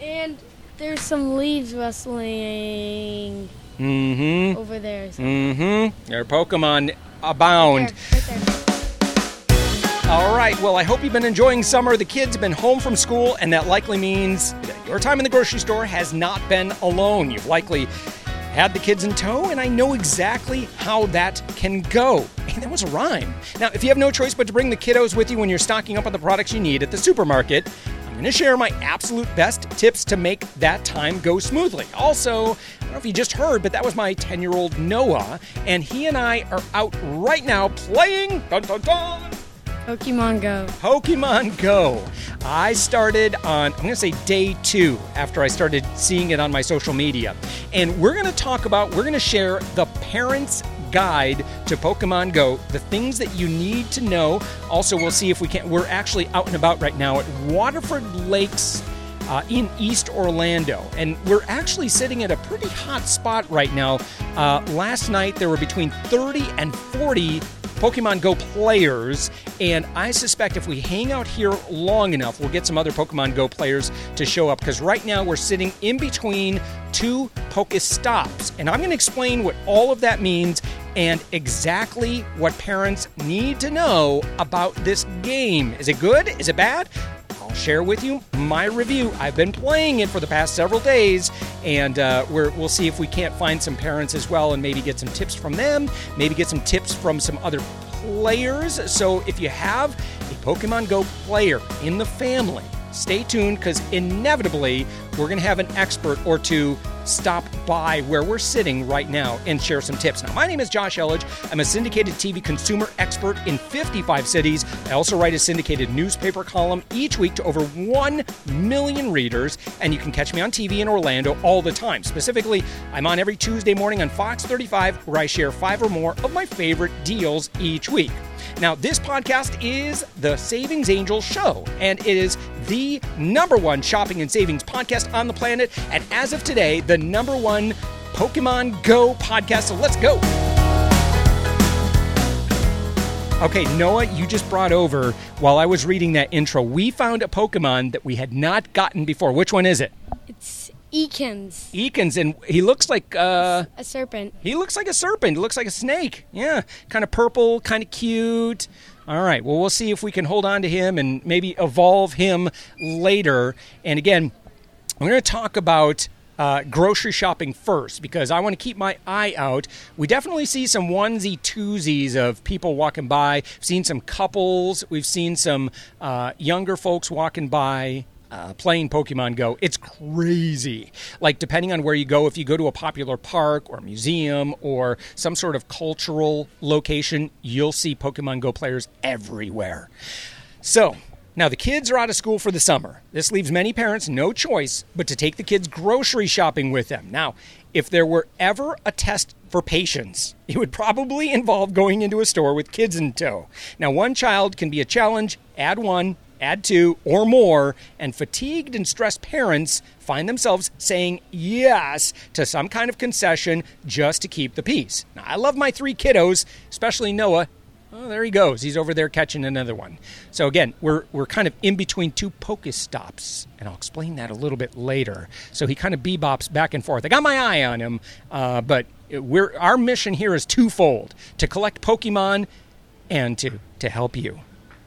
And there's some leaves rustling Mm-hmm. over there. So. Mm-hmm. Your Pokemon abound. There, right there. All right. Well, I hope you've been enjoying summer. The kids have been home from school, and that likely means that your time in the grocery store has not been alone. You've likely had the kids in tow, and I know exactly how that can go. And that was a rhyme. Now, if you have no choice but to bring the kiddos with you when you're stocking up on the products you need at the supermarket, going to share my absolute best tips to make that time go smoothly. Also, I don't know if you just heard, but that was my 10 year old Noah, and he and I are out right now playing. Dun, dun, dun, Pokemon Go. Pokemon Go. I started on, I'm going to say day two after I started seeing it on my social media. And we're going to talk about, we're going to share the parents' guide to Pokemon Go, the things that you need to know. Also, we'll see if we can, we're actually out and about right now at Waterford Lakes. Uh, in East Orlando. And we're actually sitting at a pretty hot spot right now. Uh, last night, there were between 30 and 40 Pokemon Go players, and I suspect if we hang out here long enough, we'll get some other Pokemon Go players to show up because right now we're sitting in between two Pokestops. And I'm going to explain what all of that means and exactly what parents need to know about this game. Is it good? Is it bad? I'll share with you my review. I've been playing it for the past several days, and uh, we're, we'll see if we can't find some parents as well and maybe get some tips from them, maybe get some tips from some other players. So if you have a Pokemon Go player in the family, stay tuned because inevitably we're going to have an expert or two stop by where we're sitting right now and share some tips. Now, my name is Josh Elledge. I'm a syndicated TV consumer expert in 55 cities. I also write a syndicated newspaper column each week to over 1 million readers, and you can catch me on TV in Orlando all the time. Specifically, I'm on every Tuesday morning on Fox 35 where I share five or more of my favorite deals each week. Now, this podcast is the Savings Angel Show, and it is the number one shopping and savings podcast on the planet. And as of today, the number one Pokemon Go podcast. So let's go. Okay, Noah, you just brought over while I was reading that intro. We found a Pokemon that we had not gotten before. Which one is it? It's Ekans, Ekans, and he looks like uh, a serpent. he looks like a serpent. He looks like a snake. Yeah, kind of purple, kind of cute. All right. Well, we'll see if we can hold on to him and maybe evolve him later. And again, we're going to talk about uh, grocery shopping first because I want to keep my eye out. We definitely see some onesie twosies of people walking by. We've seen some couples. We've seen some uh, younger folks walking by. Uh, playing Pokemon Go. It's crazy. Like, depending on where you go, if you go to a popular park or museum or some sort of cultural location, you'll see Pokemon Go players everywhere. So, now the kids are out of school for the summer. This leaves many parents no choice but to take the kids grocery shopping with them. Now, if there were ever a test for patience, it would probably involve going into a store with kids in tow. Now, one child can be a challenge, add one, add two, or more, and fatigued and stressed parents find themselves saying yes to some kind of concession just to keep the peace. Now, I love my three kiddos, especially Noah. Oh, there he goes. He's over there catching another one. So again, we're we're kind of in between two pocus Pokestops, and I'll explain that a little bit later. So he kind of bebops back and forth. I got my eye on him, uh, but we're our mission here is twofold: to collect Pokemon and to to help you.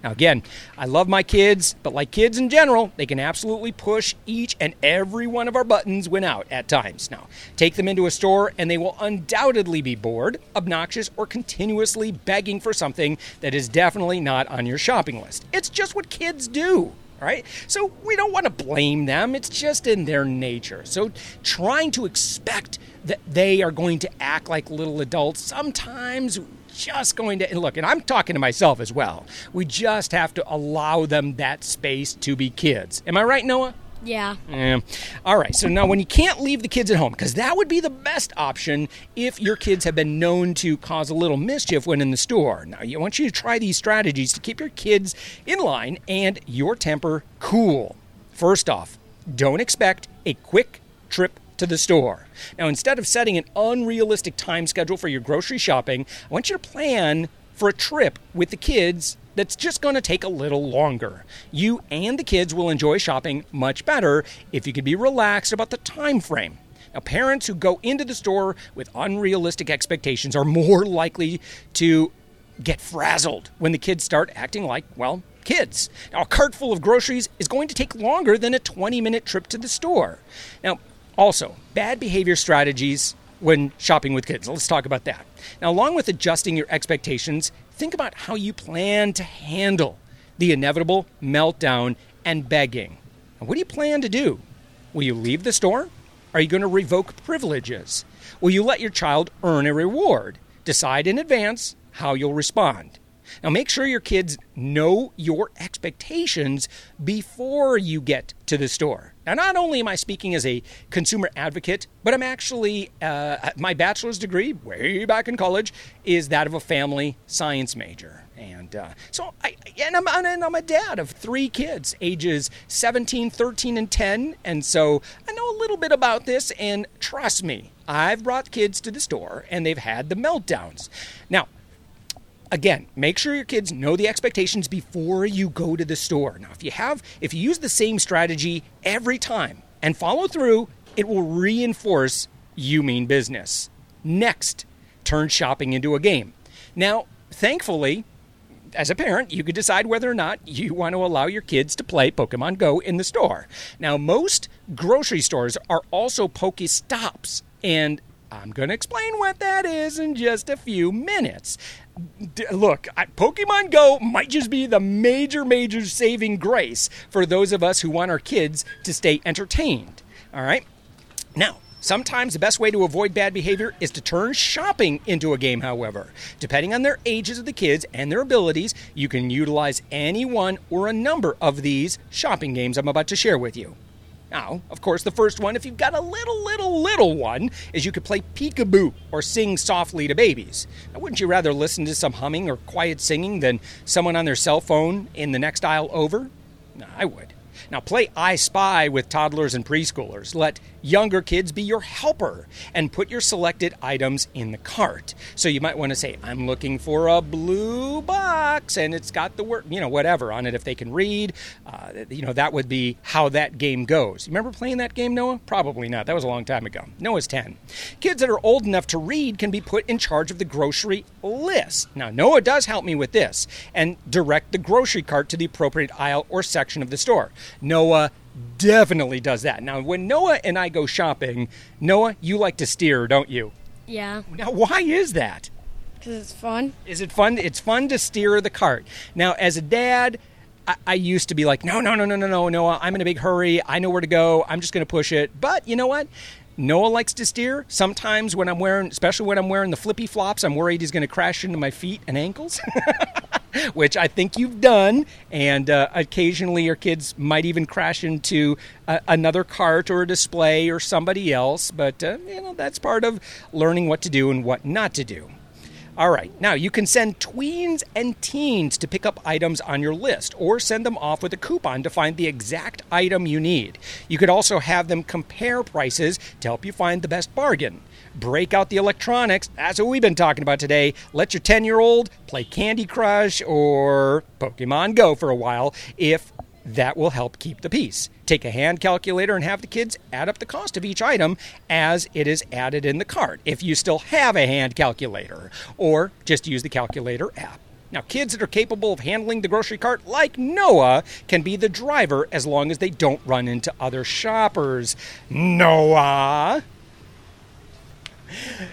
Now, again, I love my kids, but like kids in general, they can absolutely push each and every one of our buttons when out at times. Now, take them into a store and they will undoubtedly be bored, obnoxious, or continuously begging for something that is definitely not on your shopping list. It's just what kids do. Right? So we don't want to blame them. It's just in their nature. So trying to expect that they are going to act like little adults sometimes just going to and look and i'm talking to myself as well we just have to allow them that space to be kids am i right noah Yeah. yeah. All right. So now, when you can't leave the kids at home, because that would be the best option if your kids have been known to cause a little mischief when in the store. Now, I want you to try these strategies to keep your kids in line and your temper cool. First off, don't expect a quick trip to the store. Now, instead of setting an unrealistic time schedule for your grocery shopping, I want you to plan for a trip with the kids that's just going to take a little longer. You and the kids will enjoy shopping much better if you can be relaxed about the time frame. Now, parents who go into the store with unrealistic expectations are more likely to get frazzled when the kids start acting like, well, kids. Now, a cart full of groceries is going to take longer than a 20 minute trip to the store. Now, also, bad behavior strategies when shopping with kids. Let's talk about that. Now, along with adjusting your expectations, think about how you plan to handle the inevitable meltdown and begging. Now, what do you plan to do? Will you leave the store? Are you going to revoke privileges? Will you let your child earn a reward? Decide in advance how you'll respond. Now, make sure your kids know your expectations before you get to the store. Now, not only am I speaking as a consumer advocate, but I'm actually, uh, my bachelor's degree, way back in college, is that of a family science major. And uh, so, I, and I'm, and I'm a dad of three kids, ages 17, 13, and 10. And so I know a little bit about this. And trust me, I've brought kids to the store and they've had the meltdowns. Now, again, make sure your kids know the expectations before you go to the store. Now, if you have, if you use the same strategy every time and follow through, it will reinforce you mean business. Next, turn shopping into a game. Now, thankfully, as a parent, you could decide whether or not you want to allow your kids to play Pokemon Go in the store. Now, most grocery stores are also Pokestops, and I'm going to explain what that is in just a few minutes. D- look, I, Pokemon Go might just be the major, major saving grace for those of us who want our kids to stay entertained. All right? Now, Sometimes the best way to avoid bad behavior is to turn shopping into a game, however. Depending on their ages of the kids and their abilities, you can utilize any one or a number of these shopping games I'm about to share with you. Now, of course, the first one, if you've got a little, little, little one, is you could play peekaboo or sing softly to babies. Now, wouldn't you rather listen to some humming or quiet singing than someone on their cell phone in the next aisle over? No, I would. Now, play I Spy with toddlers and preschoolers. Let younger kids be your helper and put your selected items in the cart. So you might want to say, I'm looking for a blue box, and it's got the word, you know, whatever on it if they can read. Uh, you know, that would be how that game goes. You remember playing that game, Noah? Probably not. That was a long time ago. Noah's 10. Kids that are old enough to read can be put in charge of the grocery list. Now, Noah does help me with this and direct the grocery cart to the appropriate aisle or section of the store. Noah definitely does that. Now, when Noah and I go shopping, Noah, you like to steer, don't you? Yeah, Now, why is that? because it's fun. Is it fun? It's fun to steer the cart. Now, as a dad, I, I used to be like, no, no, no, no, no, no, Noah, I'm in a big hurry. I know where to go. I'm just going to push it. But you know what? Noah likes to steer. Sometimes when I'm wearing, especially when I'm wearing the flippy flops, I'm worried he's going to crash into my feet and ankles. which I think you've done. And uh, occasionally, your kids might even crash into a, another cart or a display or somebody else. But uh, you know that's part of learning what to do and what not to do. All right, now you can send tweens and teens to pick up items on your list or send them off with a coupon to find the exact item you need. You could also have them compare prices to help you find the best bargain. Break out the electronics, that's what we've been talking about today. Let your 10 year old play Candy Crush or Pokemon Go for a while if that will help keep the peace. Take a hand calculator and have the kids add up the cost of each item as it is added in the cart, if you still have a hand calculator, or just use the calculator app. Now, kids that are capable of handling the grocery cart, like Noah, can be the driver as long as they don't run into other shoppers. Noah!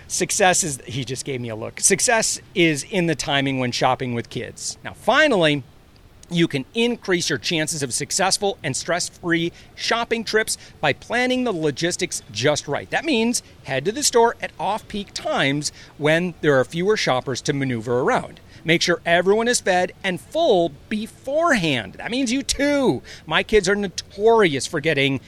Success is, he just gave me a look. Success is in the timing when shopping with kids. Now, finally, you can increase your chances of successful and stress free shopping trips by planning the logistics just right. That means head to the store at off peak times when there are fewer shoppers to maneuver around. Make sure everyone is fed and full beforehand. That means you too. My kids are notorious for getting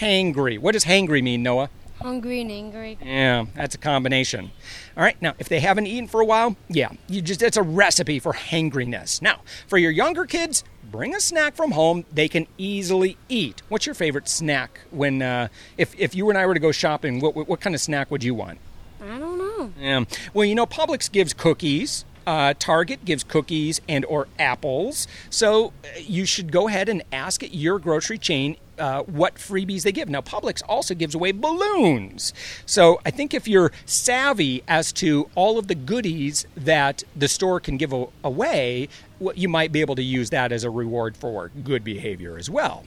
hangry. What does hangry mean, Noah? Hungry and angry. Yeah, that's a combination. All right, now if they haven't eaten for a while, yeah, you just it's a recipe for hangriness. Now, for your younger kids, bring a snack from home they can easily eat. What's your favorite snack when uh, if if you and I were to go shopping, what what kind of snack would you want? I don't know. Yeah. Well, you know, Publix gives cookies, Uh, Target gives cookies and or apples, so uh, you should go ahead and ask your grocery chain uh, what freebies they give. Now, Publix also gives away balloons. So I think if you're savvy as to all of the goodies that the store can give a- away, well, you might be able to use that as a reward for good behavior as well.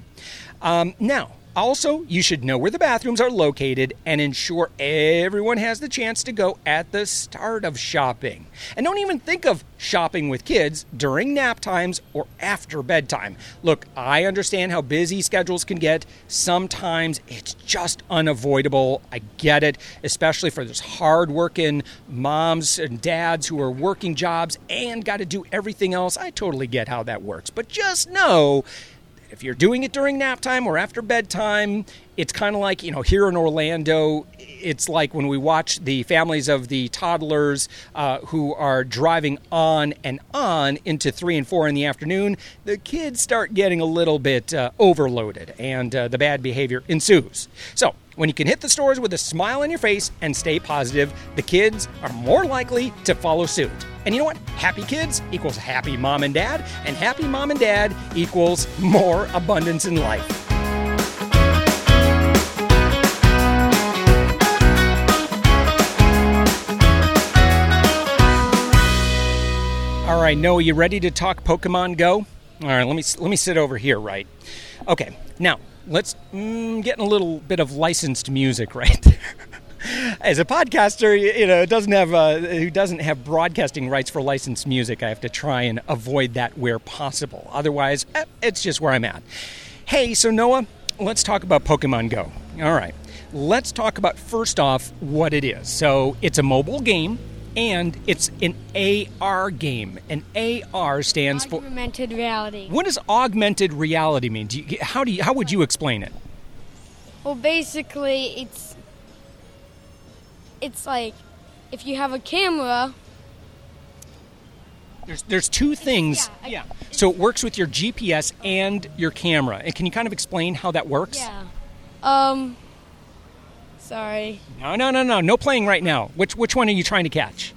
Um, now, also, you should know where the bathrooms are located and ensure everyone has the chance to go at the start of shopping. And don't even think of shopping with kids during nap times or after bedtime. Look, I understand how busy schedules can get. Sometimes it's just unavoidable. I get it, especially for those hardworking moms and dads who are working jobs and got to do everything else. I totally get how that works. But just know if you're doing it during nap time or after bedtime, it's kind of like, you know, here in Orlando, it's like when we watch the families of the toddlers uh, who are driving on and on into three and four in the afternoon, the kids start getting a little bit uh, overloaded and uh, the bad behavior ensues. So, when you can hit the stores with a smile on your face and stay positive, the kids are more likely to follow suit. And you know what? Happy kids equals happy mom and dad, and happy mom and dad equals more abundance in life. All right, Noah, you ready to talk Pokemon Go? All right, let me let me sit over here, right? Okay, now let's mm, get a little bit of licensed music right there. As a podcaster, you know, doesn't have uh, who doesn't have broadcasting rights for licensed music, I have to try and avoid that where possible. Otherwise, eh, it's just where I'm at. Hey, so Noah, let's talk about Pokemon Go. All right, let's talk about first off what it is. So it's a mobile game and it's an AR game. An AR stands for Augmented reality. what does augmented reality mean? Do you, how do you, how would you explain it? Well, basically, it's it's like if you have a camera. There's there's two things. Yeah, I- So it works with your GPS and your camera. And can you kind of explain how that works? Yeah. Um. Sorry. No, no, no, no. No playing right now. Which which one are you trying to catch?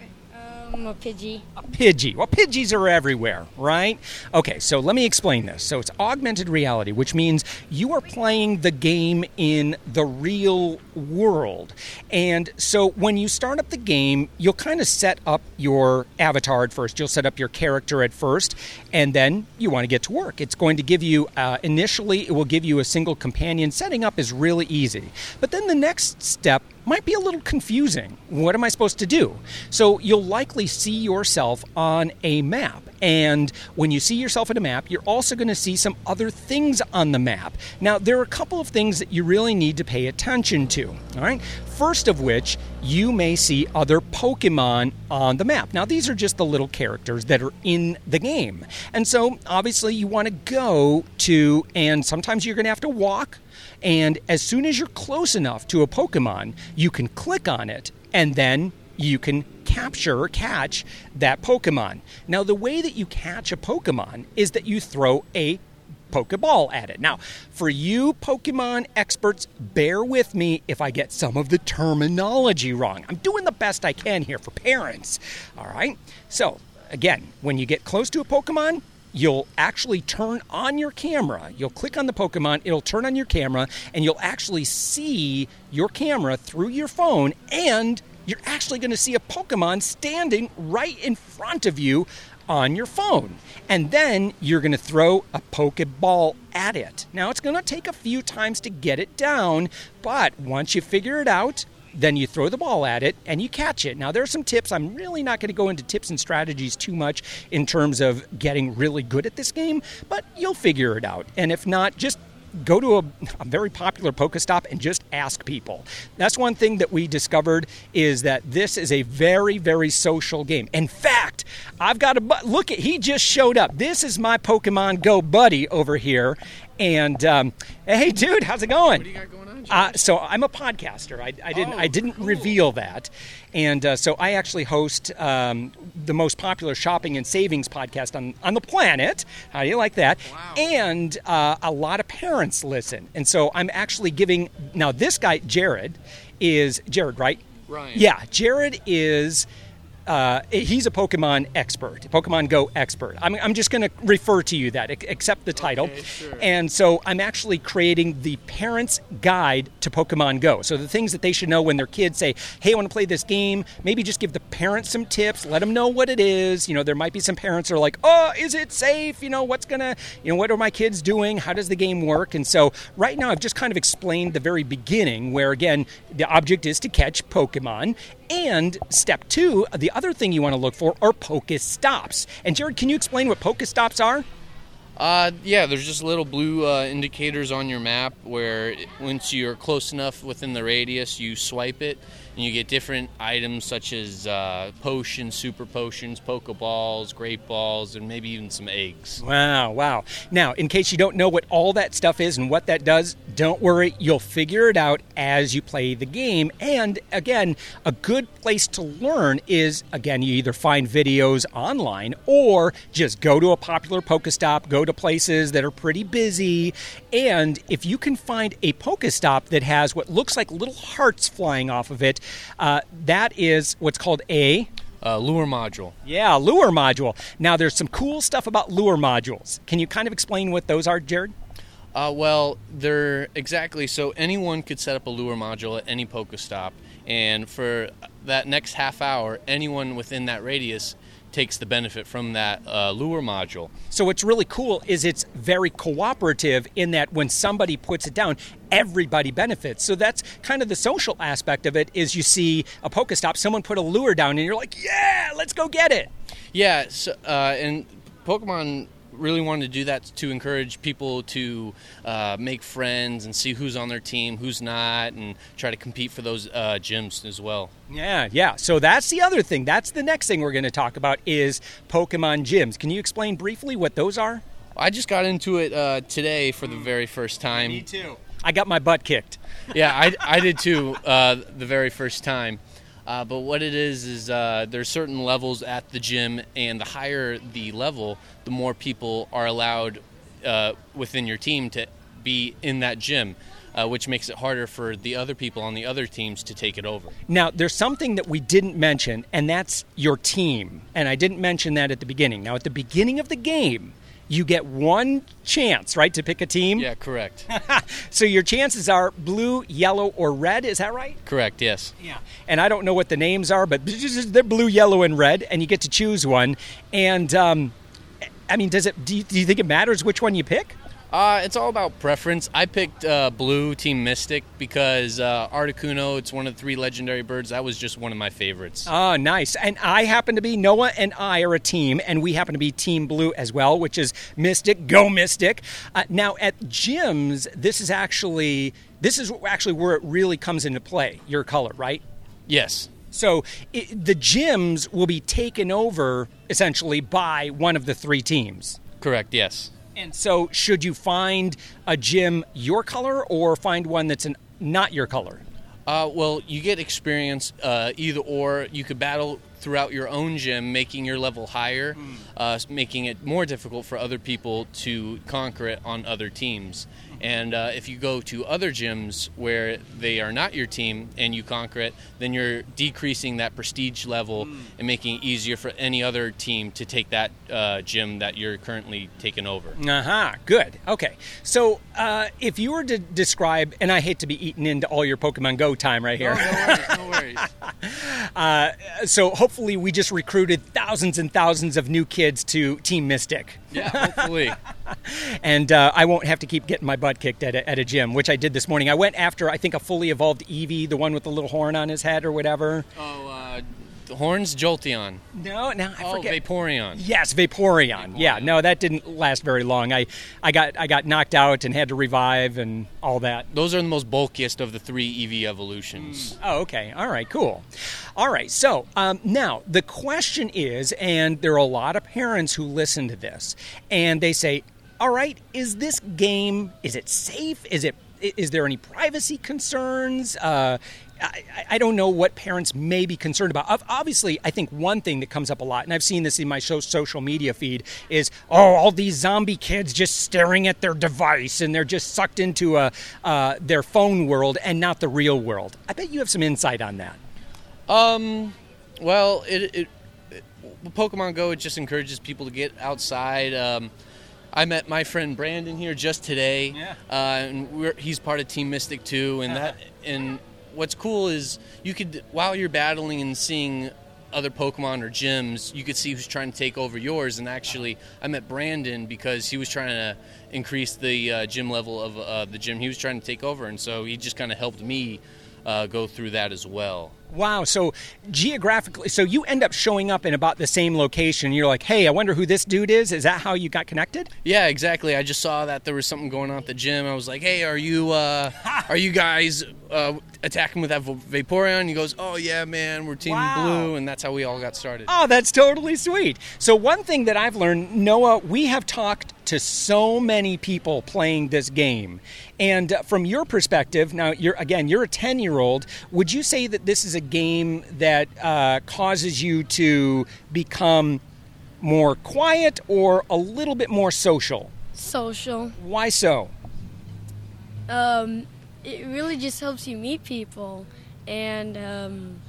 Um, a Pidgey. A Pidgey. Well, Pidgeys are everywhere, right? Okay, so let me explain this. So it's augmented reality, which means you are playing the game in the real world. And so when you start up the game, you'll kind of set up your avatar at first. You'll set up your character at first, and then you want to get to work. It's going to give you, uh, initially, it will give you a single companion. Setting up is really easy. But then the next step might be a little confusing. What am I supposed to do? So you'll likely see yourself on a map. And when you see yourself on a map, you're also going to see some other things on the map. Now, there are a couple of things that you really need to pay attention to. All right. First of which, you may see other Pokemon on the map. Now, these are just the little characters that are in the game. And so, obviously, you want to go to, and sometimes you're going to have to walk and as soon as you're close enough to a Pokemon, you can click on it and then you can capture or catch that Pokemon. Now, the way that you catch a Pokemon is that you throw a Pokeball at it. Now, for you Pokemon experts, bear with me if I get some of the terminology wrong. I'm doing the best I can here for parents. All right? So, again, when you get close to a Pokemon, you'll actually turn on your camera. You'll click on the Pokemon, it'll turn on your camera, and you'll actually see your camera through your phone, and you're actually going to see a Pokemon standing right in front of you on your phone. And then you're going to throw a Pokeball at it. Now, it's going to take a few times to get it down, but once you figure it out, then you throw the ball at it and you catch it. Now, there are some tips. I'm really not going to go into tips and strategies too much in terms of getting really good at this game, but you'll figure it out. And if not, just go to a, a, very popular Pokestop and just ask people. That's one thing that we discovered is that this is a very, very social game. In fact, I've got a look at he just showed up. This is my Pokemon Go buddy over here, and um, hey, dude, how's it going? What do you got going on? Jim? Uh, so I'm a podcaster. I, I didn't. Oh, I didn't cool. reveal that, and uh, so I actually host um, the most popular shopping and savings podcast on on the planet. How do you like that? Wow. And uh, a lot of parents listen, and so I'm actually giving now. This guy, Jared, is Jared, right? Ryan. Yeah, Jared is uh, he's a Pokemon expert, Pokemon Go expert. I'm, I'm just going to refer to you that, accept the title. Okay, sure. And so I'm actually creating the parents' guide to Pokemon Go. So the things that they should know when their kids say, "Hey, I want to play this game," maybe just give the parents some tips, let them know what it is. You know, there might be some parents are like, "Oh, is it safe? You know, what's gonna, you know, what are my kids doing? How does the game work?" And so right now I've just kind of explained the very beginning, where again the object is to catch Pokemon. And step two, the other thing you want to look for are Pokestops. And Jared, can you explain what Pokestops are? Uh, yeah, there's just little blue uh, indicators on your map where once you're close enough within the radius, you swipe it and you get different items such as uh, potions, super potions, Pokeballs, Great Balls, and maybe even some eggs. Wow, wow. Now, in case you don't know what all that stuff is and what that does, don't worry, you'll figure it out as you play the game. And again, a good place to learn is again, you either find videos online or just go to a popular Pokestop, go to places that are pretty busy. And if you can find a Pokestop that has what looks like little hearts flying off of it, uh, that is what's called a Uh, lure module. yeah, lure module. Now, there's some cool stuff about lure modules. Can you kind of explain what those are, Jared? Uh, well, they're exactly so anyone could set up a lure module at any Pokestop, and for that next half hour, anyone within that radius takes the benefit from that uh, lure module. So, what's really cool is it's very cooperative in that when somebody puts it down, everybody benefits. So that's kind of the social aspect of it. Is you see a Pokestop, someone put a lure down, and you're like, "Yeah, let's go get it." Yeah, so, uh, and Pokemon really wanted to do that to encourage people to uh, make friends and see who's on their team, who's not, and try to compete for those uh, gyms as well. Yeah, yeah. So that's the other thing. That's the next thing we're going to talk about is Pokemon gyms. Can you explain briefly what those are? I just got into it uh, today for the very first time. Me too. I got my butt kicked. yeah, I, I did too uh, the very first time. Uh, but what it is is uh, there's certain levels at the gym, and the higher the level, the more people are allowed uh, within your team to be in that gym, uh, which makes it harder for the other people on the other teams to take it over. Now, there's something that we didn't mention, and that's your team. And I didn't mention that at the beginning. Now, at the beginning of the game, you get one chance, right, to pick a team. Yeah, correct. so your chances are blue, yellow, or red. Is that right? correct. Yes. Yeah. And I don't know what the names are, but they're blue, yellow, and red, and you get to choose one. And um, I mean, does it? Do you, do you think it matters which one you pick? Uh, it's all about preference. I picked uh, blue Team Mystic because uh, Articuno. It's one of the three legendary birds. That was just one of my favorites. Oh, nice. And I happen to be, Noah and I are a team, and we happen to be Team Blue as well, which is Mystic. Go Mystic. Uh, now, at gyms, this is actually. This is actually where it really comes into play. Your color, right? yes. So it, the gyms will be taken over essentially by one of the three teams. Correct. Yes. And so, should you find a gym your color or find one that's an, not your color? Uh, well, you get experience uh, either or. You could battle throughout your own gym, making your level higher, uh, making it more difficult for other people to conquer it on other teams. And uh, if you go to other gyms where they are not your team and you conquer it, then you're decreasing that prestige level and making it easier for any other team to take that uh, gym that you're currently taking over. Uh huh. Good. Okay. So, uh, if you were to describe, and I hate to be eaten into all your Pokemon Go time right here. no worries. Uh, so, hopefully, we just recruited thousands and thousands of new kids to Team Mystic. Yeah, hopefully. and uh, I won't have to keep getting my butt kicked at a, at a gym, which I did this morning. I went after, I think, a fully evolved Eevee, the one with the little horn on his head or whatever. Oh, uh, Horns Jolteon. No, no, I Oh, forget. Vaporeon. Yes, Vaporeon. Yeah, no, that didn't last very long. I, I got I got knocked out and had to revive and all that. Those are the most bulkiest of the three Eevee evolutions. Oh, okay. All right, cool. All right, so um, now the question is, and there are a lot of parents who listen to this, and they say, "All right, is this game is it safe? Is it is there any privacy concerns?" Uh, I, I don't know what parents may be concerned about. Obviously, I think one thing that comes up a lot, and I've seen this in my so- social media feed, is oh, all these zombie kids just staring at their device and they're just sucked into a, uh, their phone world and not the real world. I bet you have some insight on that. Um, well, it, it Pokemon Go it just encourages people to get outside. Um, I met my friend Brandon here just today, Yeah. uh, and we're, he's part of Team Mystic too. And that and what's cool is you could while you're battling and seeing other Pokemon or gyms, you could see who's trying to take over yours. And actually, I met Brandon because he was trying to increase the uh, gym level of uh, the gym he was trying to take over, and so he just kind of helped me uh, go through that as well. Wow. So geographically, so you end up showing up in about the same location. You're like, hey, I wonder who this dude is. Is that how you got connected? Yeah, exactly. I just saw that there was something going on at the gym. I was like, "Hey, are you uh, are you guys uh, attacking with that Va- Vaporeon?" He goes, "Oh yeah, man, we're Team Wow. Blue," and that's how we all got started. Oh, that's totally sweet. So, one thing that I've learned, Noah, we have talked to so many people playing this game. And uh, from your perspective, now, you're again, you're a 10 year old. Would you say that this is a game that uh, causes you to become more quiet or a little bit more social? Social. Why so? Um, it really just helps you meet people and um,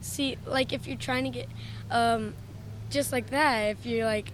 see, like, if you're trying to get, um, just like that, if you're like,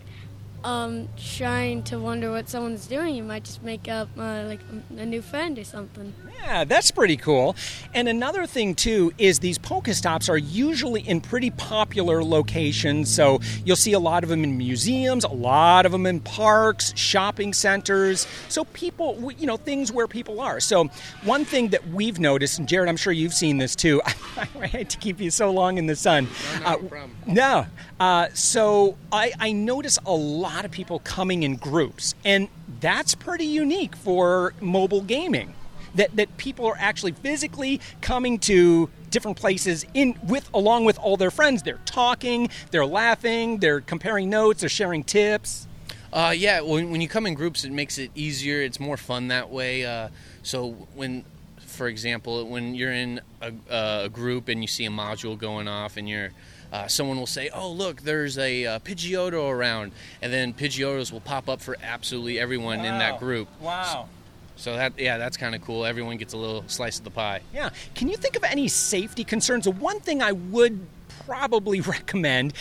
um, trying to wonder what someone's doing, you might just make up uh, like a new friend or something. Yeah, that's pretty cool. And another thing too is these Pokestops are usually in pretty popular locations. So you'll see a lot of them in museums, a lot of them in parks, shopping centers. So people, you know, things where people are. So one thing that we've noticed, and Jared, I'm sure you've seen this too. I hate to keep you so long in the sun. No, not a problem. No. Uh, so I, I notice a lot of people coming in groups, and that's pretty unique for mobile gaming. That, that people are actually physically coming to different places in with along with all their friends. They're talking, they're laughing, they're comparing notes, they're sharing tips. Uh, yeah, when, when you come in groups, it makes it easier. It's more fun that way. Uh, so when, for example, when you're in a, uh, a group and you see a module going off, and you're uh, someone will say, "Oh, look, there's a uh, Pidgeotto around," and then Pidgeottos will pop up for absolutely everyone in that group. Wow. So that yeah, that's kind of cool. Everyone gets a little slice of the pie. Yeah. Can you think of any safety concerns? The one thing I would probably recommend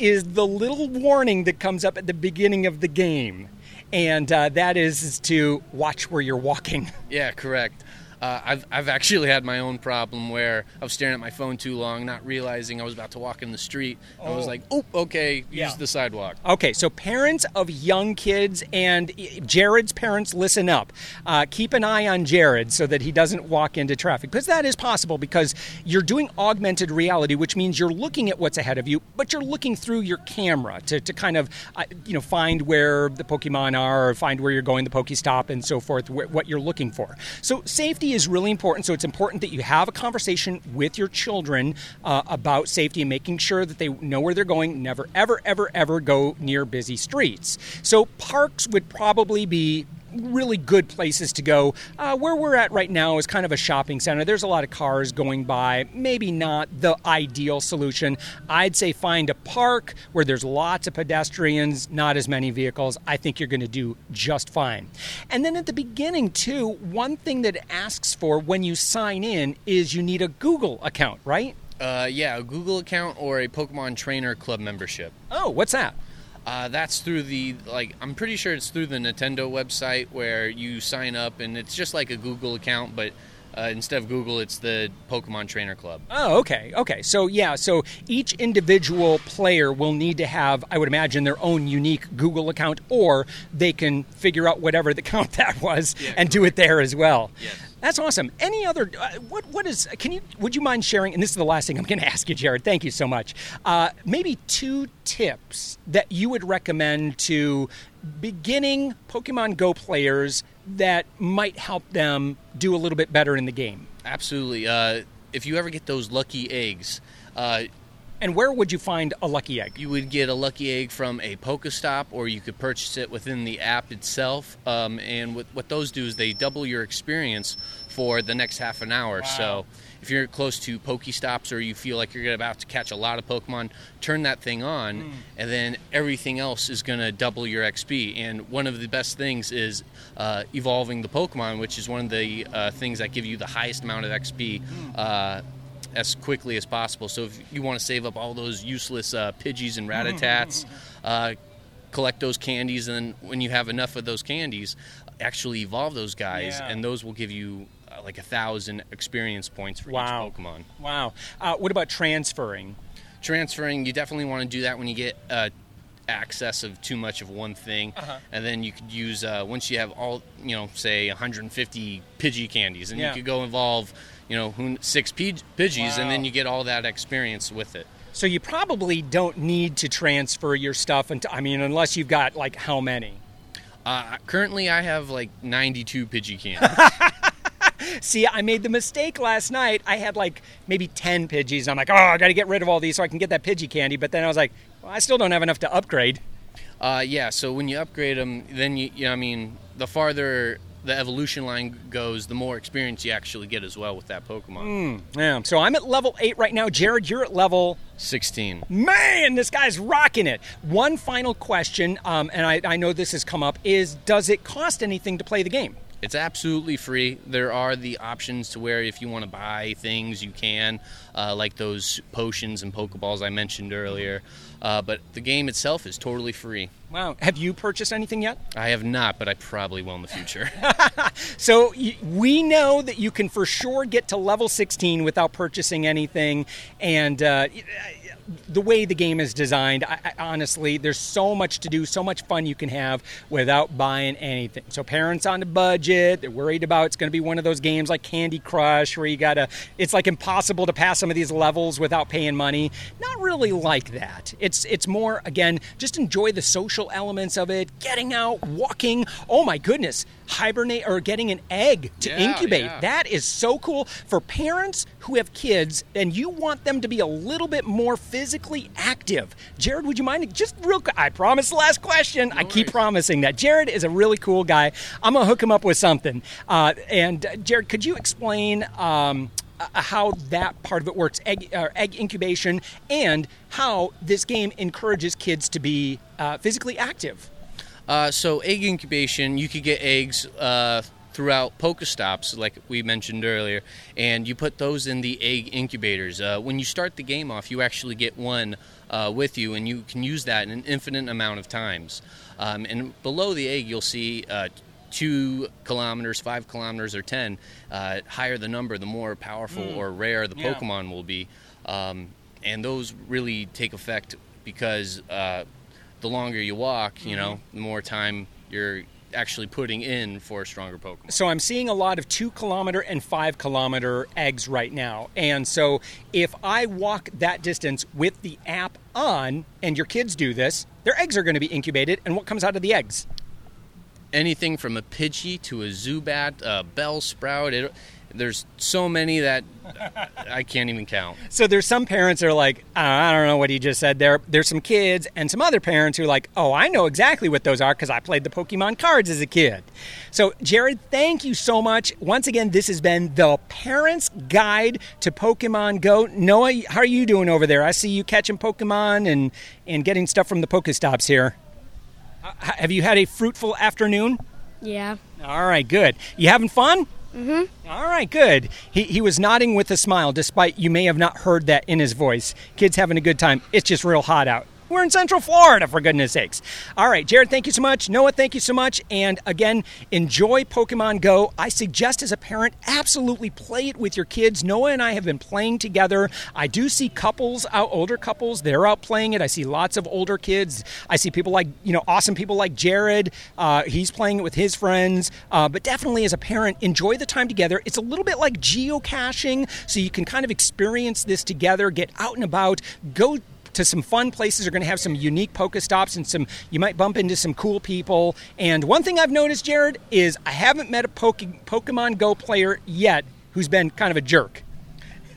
is the little warning that comes up at the beginning of the game. And uh, that is, is to watch where you're walking. Yeah, correct. Uh, I've, I've actually had my own problem where I was staring at my phone too long, not realizing I was about to walk in the street. and I was Oh. like, oh, okay, use Yeah. the sidewalk. Okay, so parents of young kids and Jared's parents, listen up. Uh, keep an eye on Jared so that he doesn't walk into traffic because that is possible because you're doing augmented reality, which means you're looking at what's ahead of you, but you're looking through your camera to, to kind of uh, you know find where the Pokemon are, or find where you're going, the Pokestop, and so forth, wh- what you're looking for. So safety is really important. So it's important that you have a conversation with your children uh, about safety and making sure that they know where they're going. Never, ever, ever, ever go near busy streets. So parks would probably be really good places to go. Uh, where we're at right now is kind of a shopping center. There's a lot of cars going by. Maybe not the ideal solution. I'd say find a park where there's lots of pedestrians, not as many vehicles. I think you're going to do just fine. And then at the beginning, too, one thing that it asks for when you sign in is you need a Google account, right? Uh, yeah, a Google account or a Pokemon Trainer Club membership. Oh, what's that? Uh, that's through the like I'm pretty sure it's through the Nintendo website where you sign up and it's just like a Google account, but uh, instead of Google, it's the Pokemon Trainer Club. Oh, okay, okay. So yeah, so each individual player will need to have, I would imagine, their own unique Google account, or they can figure out whatever the count that was Yeah, and do it there as well. Yes. That's awesome. Any other? Uh, what? What is? Can you? Would you mind sharing? And this is the last thing I'm going to ask you, Jared. Thank you so much. Uh, maybe two tips that you would recommend to beginning Pokemon Go players that might help them do a little bit better in the game. Absolutely. Uh, if you ever get those lucky eggs, uh, And where would you find a lucky egg? you would get a lucky egg from a Pokestop, or you could purchase it within the app itself. Um, and what, what those do is they double your experience for the next half an hour. So if you're close to Pokestops or you feel like you're about to catch a lot of Pokemon, turn that thing on, and then everything else is going to double your XP. And one of the best things is uh, evolving the Pokemon, which is one of the uh, things that give you the highest amount of XP. Uh, as quickly as possible. So if you want to save up all those useless uh, Pidgeys and Rattatas, uh, collect those candies, and then when you have enough of those candies, actually evolve those guys, Yeah. and those will give you uh, like a thousand experience points for Wow. each Pokemon. Wow. Uh, what about transferring? Transferring, you definitely want to do that when you get uh, access of too much of one thing, Uh-huh. and then you could use uh, once you have all you know, say 150 Pidgey candies, and Yeah. you could go involve you know six Pidge- Pidgeys, and then you get all that experience with it. So you probably don't need to transfer your stuff until I mean, unless you've got like how many? Uh, currently, I have like 92 Pidgey candies. See, I made the mistake last night. I had like maybe 10 Pidgeys. I'm like, oh, I got to get rid of all these so I can get that Pidgey candy. But then I was like, well, I still don't have enough to upgrade. Uh, yeah, so when you upgrade them, then you, you know, I mean, the farther the evolution line goes, the more experience you actually get as well with that Pokemon. Yeah, so I'm at level 8 right now. Jared, you're at level 16. Man, this guy's rocking it. One final question, um, and I, I know this has come up, is does it cost anything to play the game? It's absolutely free. There are the options to where if you want to buy things, you can, uh, like those potions and Pokeballs I mentioned earlier. Uh, but the game itself is totally free. Wow. Have you purchased anything yet? I have not, but I probably will in the future. So we know that you can for sure get to level 16 without purchasing anything, and uh, the way the game is designed, I, I, honestly, there's so much to do, so much fun you can have without buying anything. So parents on a budget, they're worried about it's going to be one of those games like Candy Crush where you gotta, it's like impossible to pass some of these levels without paying money. Not really like that. It's it's more again, just enjoy the social elements of it, getting out, walking. Oh my goodness, hibernate or getting an egg to Yeah, incubate. yeah. That is so cool for parents who have kids and you want them to be a little bit more physically active. Jared, would you mind just real quick? I promise the last question. I keep promising that. Jared is a really cool guy. I'm going to hook him up with something. Uh, and uh, Jared, could you explain um, uh, how that part of it works, egg, uh, egg incubation, and how this game encourages kids to be uh, physically active? Uh, so egg incubation, you could get eggs uh, throughout Pokestops, like we mentioned earlier, and you put those in the egg incubators. Uh, when you start the game off, you actually get one uh, with you, and you can use that an infinite amount of times. Um, and below the egg, you'll see. Uh, Two kilometers, five kilometers, or ten. Uh, higher the number, the more powerful or rare the Yeah. Pokemon will be. Um, and those really take effect because uh, the longer you walk, you know, mm-hmm. the more time you're actually putting in for a stronger Pokemon. So I'm seeing a lot of two kilometer and five kilometer eggs right now. And so if I walk that distance with the app on, and your kids do this, their eggs are going to be incubated. And what comes out of the eggs? Anything from a Pidgey to a Zubat, a Bellsprout, it, there's so many that I can't even count. So there's some parents that are like, "Uh, I don't know what he just said there. There's some kids and some other parents who are like, oh, I know exactly what those are because I played the Pokemon cards as a kid. So, Jared, thank you so much. Once again, this has been the Parents Guide to Pokemon Go. Noah, how are you doing over there? I see you catching Pokemon and, and getting stuff from the Pokestops here. Uh, have you had a fruitful afternoon? Yeah. All right, good. You having fun? Mm-hmm. All right, good. He, he was nodding with a smile, despite you may have not heard that in his voice. Kids having a good time. It's just real hot out. We're in Central Florida, for goodness sakes. All right, Jared, thank you so much. Noah, thank you so much. And again, enjoy Pokemon Go. I suggest as a parent, absolutely play it with your kids. Noah and I have been playing together. I do see couples out, older couples, they're out playing it. I see lots of older kids. I see people like, you know, awesome people like Jared. Uh, he's playing it with his friends. Uh, but definitely as a parent, enjoy the time together. It's a little bit like geocaching, so you can kind of experience this together, get out and about, go to some fun places are going to have some unique Pokestops and some you might bump into some cool people. And one thing I've noticed, Jared, is I haven't met a Poke- Pokemon Go player yet who's been kind of a jerk.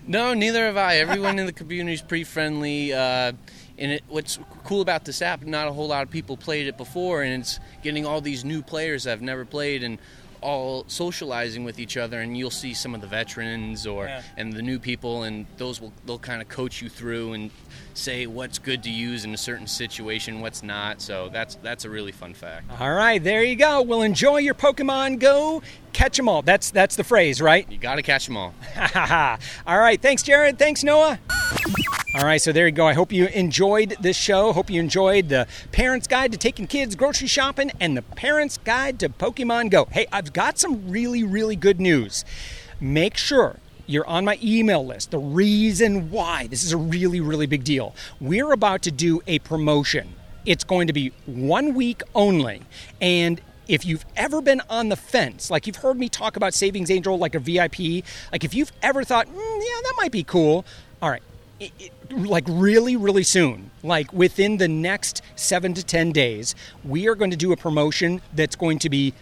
No, neither have I. Everyone in the community is pretty friendly. Uh, and it, what's cool about this app, not a whole lot of people played it before, and it's getting all these new players that have never played. And all socializing with each other, and you'll see some of the veterans or Yeah. and the new people, and those will they'll kind of coach you through and say what's good to use in a certain situation, what's not. So that's that's a really fun fact. All right, there you go. Well, enjoy your Pokemon Go. Catch them all. That's that's the phrase, right? You got to catch them all. all right. Thanks, Jared. Thanks, Noah. All right, so there you go. I hope you enjoyed this show. Hope you enjoyed the Parents Guide to Taking Kids Grocery Shopping and the Parents Guide to Pokemon Go. Hey, I've got some really, really good news. Make sure you're on my email list. The reason why this is a really, really big deal. We're about to do a promotion. It's going to be one week only. And if you've ever been on the fence, like you've heard me talk about Savings Angel like a VIP, like if you've ever thought, mm, yeah, that might be cool, all right, it, it, like really, really soon, like within the next seven to 10 days, we are going to do a promotion that's going to be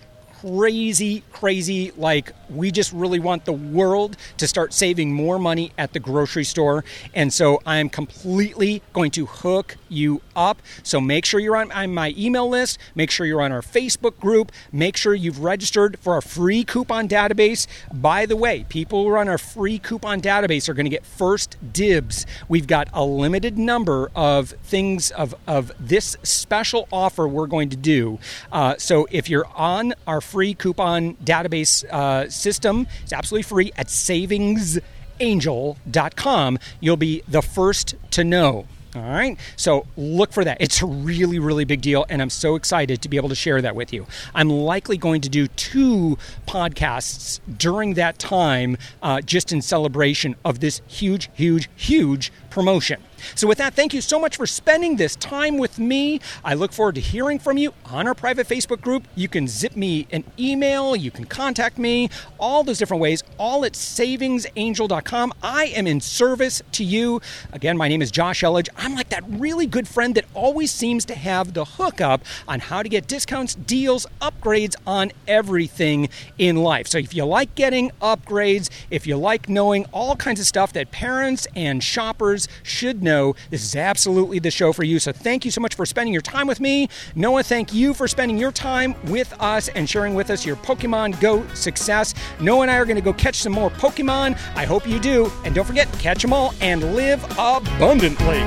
crazy, crazy. Like, we just really want the world to start saving more money at the grocery store. And so I'm completely going to hook you up. So make sure you're on, on my email list. Make sure you're on our Facebook group. Make sure you've registered for our free coupon database. By the way, people who are on our free coupon database are going to get first dibs. We've got a limited number of things of, of this special offer we're going to do. Uh, so if you're on our free coupon database uh, system, it's absolutely free at savingsangel.com. You'll be the first to know. All right. So look for that. It's a really, really big deal. And I'm so excited to be able to share that with you. I'm likely going to do two podcasts during that time, uh, just in celebration of this huge, huge, huge promotion. So, with that, thank you so much for spending this time with me. I look forward to hearing from you on our private Facebook group. You can zip me an email, you can contact me, all those different ways, all at savingsangel.com. I am in service to you. Again, my name is Josh Elledge. I'm like that really good friend that always seems to have the hookup on how to get discounts, deals, upgrades on everything in life. So, if you like getting upgrades, if you like knowing all kinds of stuff that parents and shoppers should know, this is absolutely the show for you. So thank you so much for spending your time with me. Noah, thank you for spending your time with us and sharing with us your Pokemon Go success. Noah and I are going to go catch some more Pokemon. I hope you do. And don't forget, catch them all and live abundantly.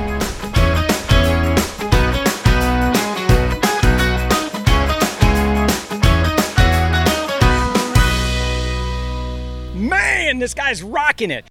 Man, this guy's rocking it.